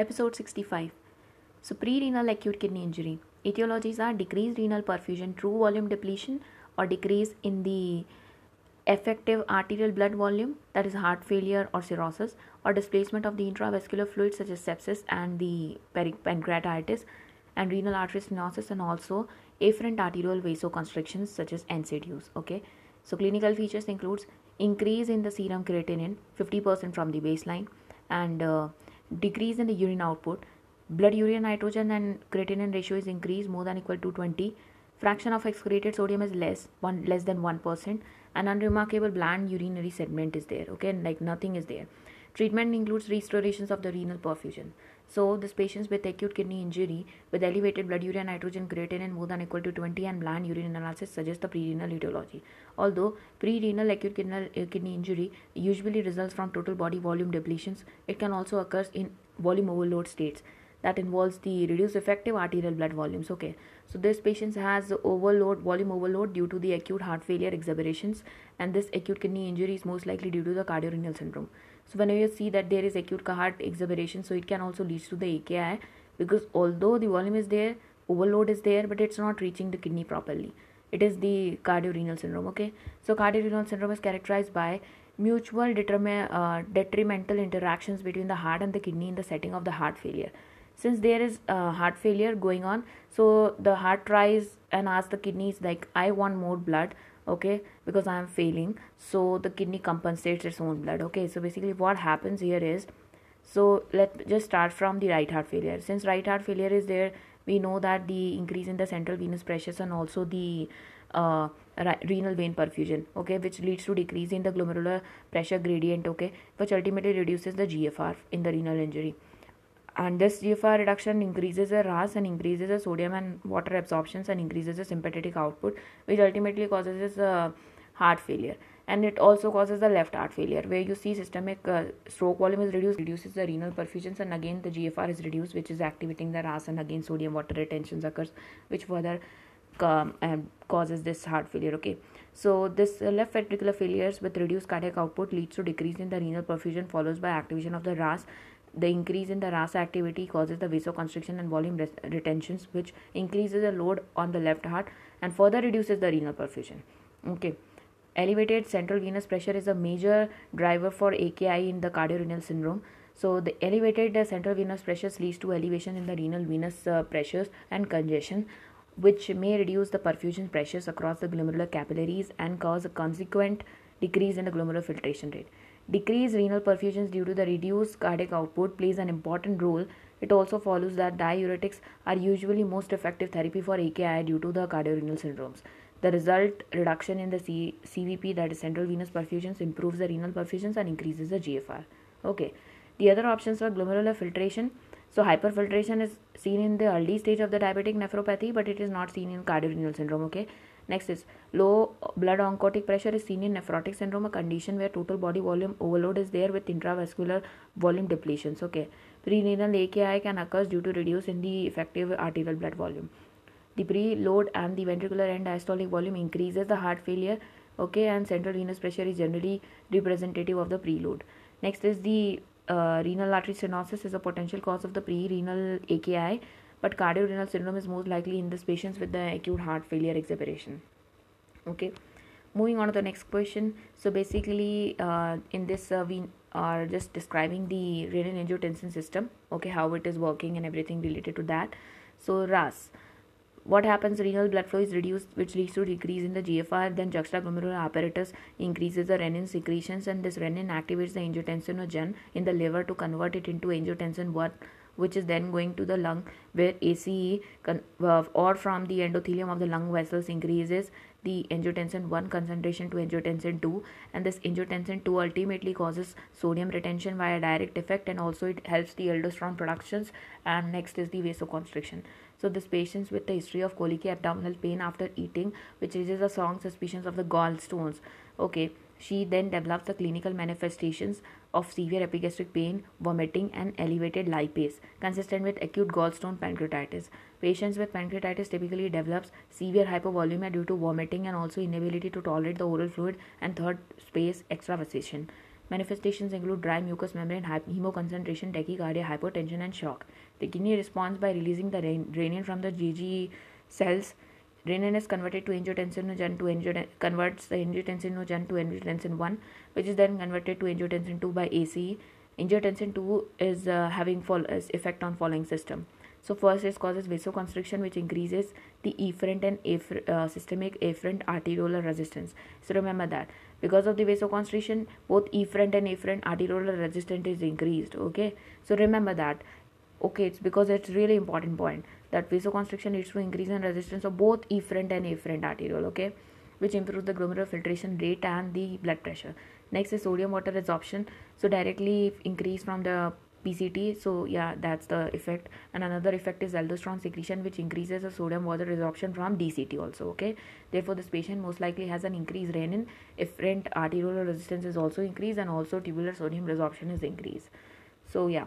Episode 65. So, pre-renal acute kidney injury. Etiologies are decreased renal perfusion, true volume depletion, or decrease in the effective arterial blood volume, that is heart failure or cirrhosis, or displacement of the intravascular fluid such as sepsis and the pancreatitis, and renal artery stenosis, and also afferent arterial vasoconstrictions such as NSAIDs. Okay, so clinical features includes increase in the serum creatinine 50% from the baseline and uh, decrease in the urine output. Blood urea nitrogen and creatinine ratio is increased more than equal to 20 fraction of excreted sodium is less one less than 1% and unremarkable bland urinary sediment is there okay? Like nothing is there. Treatment includes restorations of the renal perfusion so this patients with acute kidney injury with elevated blood urea nitrogen creatinine more than equal to 20 and bland urine analysis suggests the pre-renal etiology. Although pre-renal acute kidney, uh, kidney injury usually results from total body volume depletions, it can also occur in volume overload states that involves the reduced effective arterial blood volumes. Okay. So this patient has overload volume overload due to the acute heart failure exacerbations and this acute kidney injury is most likely due to the cardiorenal syndrome so whenever you see that there is acute heart exacerbation, so it can also lead to the AKI because although the volume is there, overload is there, but it's not reaching the kidney properly. It is the cardiorenal syndrome. Okay, so cardiorenal syndrome is characterized by mutual uh, detrimental interactions between the heart and the kidney in the setting of the heart failure. Since there is uh, heart failure going on, so the heart tries and asks the kidneys like, "I want more blood." Okay because i am failing. So the kidney compensates its own blood okay. So basically what happens here is so let's just start from the right heart failure. Since right heart failure is there we know that the increase in the central venous pressures and also the uh, renal vein perfusion okay which leads to decrease in the glomerular pressure gradient okay which ultimately reduces the gfr in the renal injury and this GFR reduction increases the RAS and increases the sodium and water absorptions and increases the sympathetic output which ultimately causes uh, heart failure. And it also causes the left heart failure where you see systemic uh, stroke volume is reduced reduces the renal perfusions and again the GFR is reduced which is activating the RAS and again sodium water retention occurs which further um, causes this heart failure okay? So this uh, left ventricular failures with reduced cardiac output leads to decrease in the renal perfusion follows by activation of the RAS the increase in the RAS activity causes the vasoconstriction and volume res- retentions, which increases the load on the left heart and further reduces the renal perfusion. Okay. Elevated central venous pressure is a major driver for AKI in the cardiorenal syndrome. So, the elevated uh, central venous pressures leads to elevation in the renal venous uh, pressures and congestion, which may reduce the perfusion pressures across the glomerular capillaries and cause a consequent decrease in the glomerular filtration rate. Decreased renal perfusions due to the reduced cardiac output plays an important role. It also follows that diuretics are usually most effective therapy for AKI due to the cardiorenal syndromes. The result reduction in the C- CVP, that is central venous perfusions, improves the renal perfusions and increases the GFR. Okay. The other options are glomerular filtration. So hyperfiltration is seen in the early stage of the diabetic nephropathy, but it is not seen in cardiorenal syndrome. Okay. Next is low blood oncotic pressure is seen in nephrotic syndrome, a condition where total body volume overload is there with intravascular volume depletions. Okay, prerenal AKI can occur due to reduce in the effective arterial blood volume. The preload and the ventricular end diastolic volume increases the heart failure. Okay, and central venous pressure is generally representative of the preload. Next is the uh, renal artery stenosis is a potential cause of the pre-renal AKI but cardiorenal syndrome is most likely in these patients with the acute heart failure exacerbation. Okay. Moving on to the next question. So basically uh, in this uh, we are just describing the renin angiotensin system okay how it is working and everything related to that. So ras what happens? Renal blood flow is reduced which leads to decrease in the gfr then juxtaglomerular apparatus increases the renin secretions and this renin activates the angiotensinogen in the liver to convert it into angiotensin 1 which is then going to the lung where ACE uh, or from the endothelium of the lung vessels increases the angiotensin 1 concentration to angiotensin 2 and this angiotensin 2 ultimately causes sodium retention via direct effect and also it helps the aldosterone productions. And next is the vasoconstriction. So this patients with the history of colicky abdominal pain after eating which raises a strong suspicions of the gallstones. Okay. She then develops the clinical manifestations of severe epigastric pain, vomiting, and elevated lipase, consistent with acute gallstone pancreatitis. Patients with pancreatitis typically develops severe hypovolemia due to vomiting and also inability to tolerate the oral fluid and third space extravasation. Manifestations include dry mucous membrane, hemoconcentration, tachycardia, hypotension, and shock. The kidney responds by releasing the renin from the JG cells. Renin is converted to angiotensinogen to angiotensin converts the to angiotensin 1, which is then converted to angiotensin 2 by ACE. Angiotensin 2 is uh, having fall, is effect on following system. So first it causes vasoconstriction which increases the efferent and affer- uh, systemic afferent arteriolar resistance. So remember that because of the vasoconstriction both efferent and afferent arteriolar resistance is increased. Okay, so remember that. Okay, it's because it's really important point that vasoconstriction leads to increase in resistance of both efferent and afferent arteriole. Okay, which improves the glomerular filtration rate and the blood pressure. Next is sodium water resorption. So directly increase from the PCT. So yeah, that's the effect. And another effect is aldosterone secretion, which increases the sodium water resorption from DCT also. Okay. Therefore, this patient most likely has an increased renin. Efferent arterial resistance is also increased, and also tubular sodium resorption is increased. So yeah.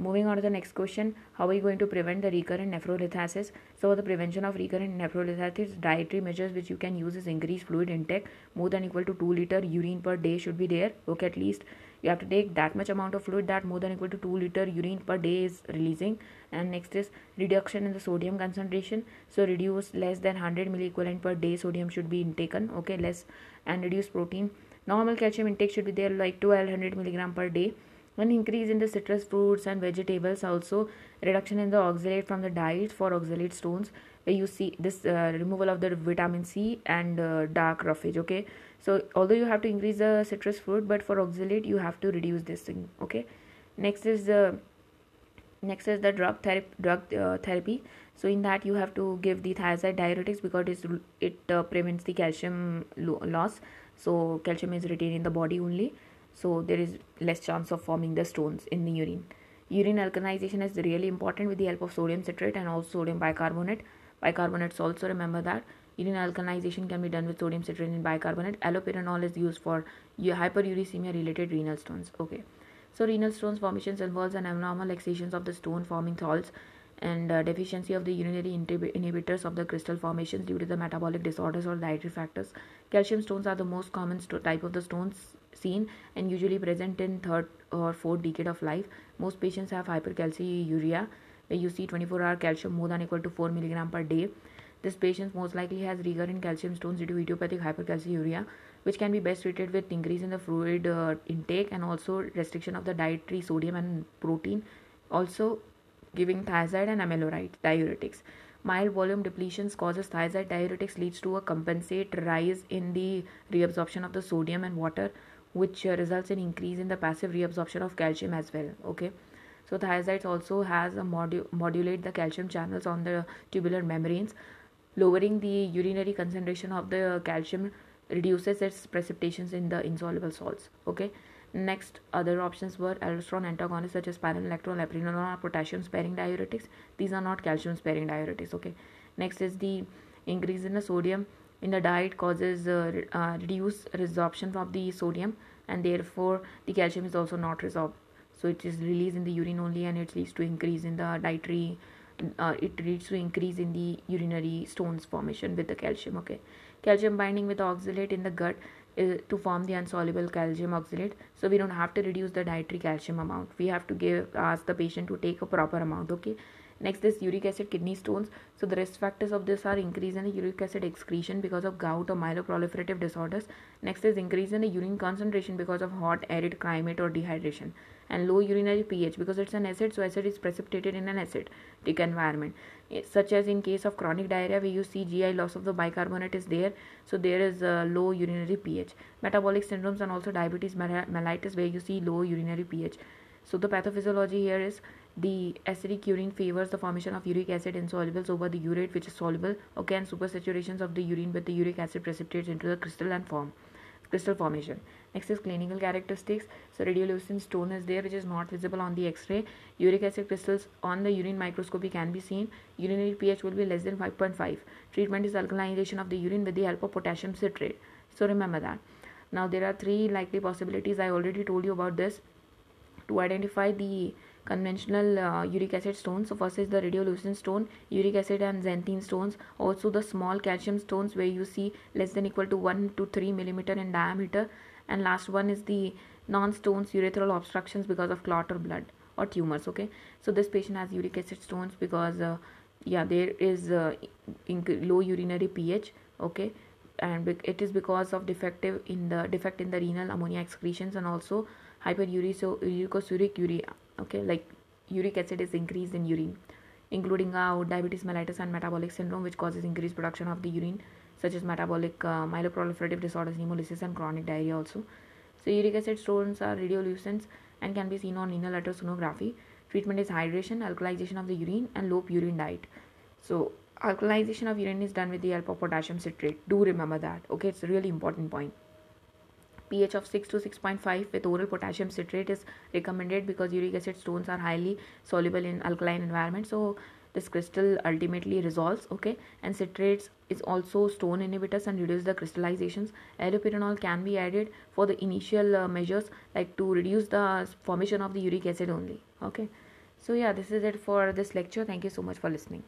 Moving on to the next question, how are you going to prevent the recurrent nephrolithiasis? So the prevention of recurrent nephrolithiasis, dietary measures which you can use is increase fluid intake, more than equal to 2 liter urine per day should be there. Okay, at least you have to take that much amount of fluid that more than equal to 2 liter urine per day is releasing. And next is reduction in the sodium concentration. So reduce less than 100 milliequivalent per day sodium should be taken. Okay less and reduce protein. Normal calcium intake should be there like 1200 milligram per day an increase in the citrus fruits and vegetables also reduction in the oxalate from the diet for oxalate stones. Where you see this uh, removal of the vitamin c and uh, dark roughage okay? So although you have to increase the citrus fruit but for oxalate you have to reduce this thing okay? Next is the next is the drug therapy drug uh, therapy. So in that you have to give the thiazide diuretics because it uh, prevents the calcium lo- loss. So calcium is retained in the body only so there is less chance of forming the stones in the urine urine alkalization is really important with the help of sodium citrate and also sodium bicarbonate bicarbonates also remember that Urine alkalization can be done with sodium citrate and bicarbonate. Allopurinol is used for hyperuricemia related renal stones. Okay. So renal stones formations involves an abnormal excision of the stone forming salts and uh, deficiency of the urinary inhibitors of the crystal formations due to the metabolic disorders or dietary factors. Calcium stones are the most common type of the stones seen and usually present in third or fourth decade of life. Most patients have hypercalciuria where you see 24 hour calcium more than equal to 4 milligram per day this patient most likely has recurrent calcium stones due to idiopathic hypercalciuria, which can be best treated with increase in the fluid uh, intake and also restriction of the dietary sodium and protein. Also, giving thiazide and amiloride diuretics. Mild volume depletions causes thiazide diuretics leads to a compensate rise in the reabsorption of the sodium and water, which uh, results in increase in the passive reabsorption of calcium as well. Okay. So thiazides also has a modu- modulate the calcium channels on the tubular membranes lowering the urinary concentration of the calcium reduces its precipitations in the insoluble salts okay next other options were aldosterone antagonists such as spironolactone eplerenone potassium sparing diuretics these are not calcium sparing diuretics okay next is the increase in the sodium in the diet causes uh, uh, reduced resorption of the sodium and therefore the calcium is also not resorbed. So it is released in the urine only and it leads to increase in the dietary uh, it leads to increase in the urinary stones formation with the calcium okay? Calcium binding with oxalate in the gut is to form the insoluble calcium oxalate. So we don't have to reduce the dietary calcium amount. We have to give ask the patient to take a proper amount okay next is uric acid kidney stones so the risk factors of this are increase in uric acid excretion because of gout or myeloproliferative disorders next is increase in the urine concentration because of hot arid climate or dehydration and low urinary pH because it's an acid, so acid is precipitated in an acidic environment. Eh, such as in case of chronic diarrhea, where you see GI loss of the bicarbonate is there, so there is a low urinary pH. Metabolic syndromes and also diabetes mellitus, where you see low urinary pH. So the pathophysiology here is the acidic urine favors the formation of uric acid insolubles over the urate which is soluble okay and supersaturations of the urine with the uric acid precipitates into the crystal and form crystal formation. Next is clinical characteristics. So radiolucent stone is there which is not visible on the x-ray. Uric acid crystals on the urine microscopy can be seen. Urinary ph will be less than 5.5 treatment is alkalization of the urine with the help of potassium citrate. So remember that. Now there are three likely possibilities. I already told you about this. To identify the conventional uh, uric acid stones. So first is the radiolucent stone, uric acid and xanthine stones. Also the small calcium stones where you see less than equal to 1 to 3 millimeter in diameter. And last one is the non-stones urethral obstructions because of clot or blood or tumors okay so this patient has uric acid stones because uh, yeah there is uh, low urinary ph okay and it is because of defective in the defect in the renal ammonia excretions and also hyperuricosuric urea okay like uric acid is increased in urine including uh, diabetes mellitus and metabolic syndrome which causes increased production of the urine such as metabolic uh, myeloproliferative disorders hemolysis and chronic diarrhea also. So uric acid stones are radiolucents and can be seen on renal ultrasonography treatment is hydration alkalization of the urine and low purine diet. So alkalization of urine is done with the help of potassium citrate. Do remember that. Okay it's a really important point pH of 6 to 6.5 with oral potassium citrate is recommended because uric acid stones are highly soluble in alkaline environment. So this crystal ultimately resolves okay? And citrates is also stone inhibitors and reduce the crystallizations. Allopurinol can be added for the initial uh, measures like to reduce the formation of the uric acid only okay? So yeah this is it for this lecture. Thank you so much for listening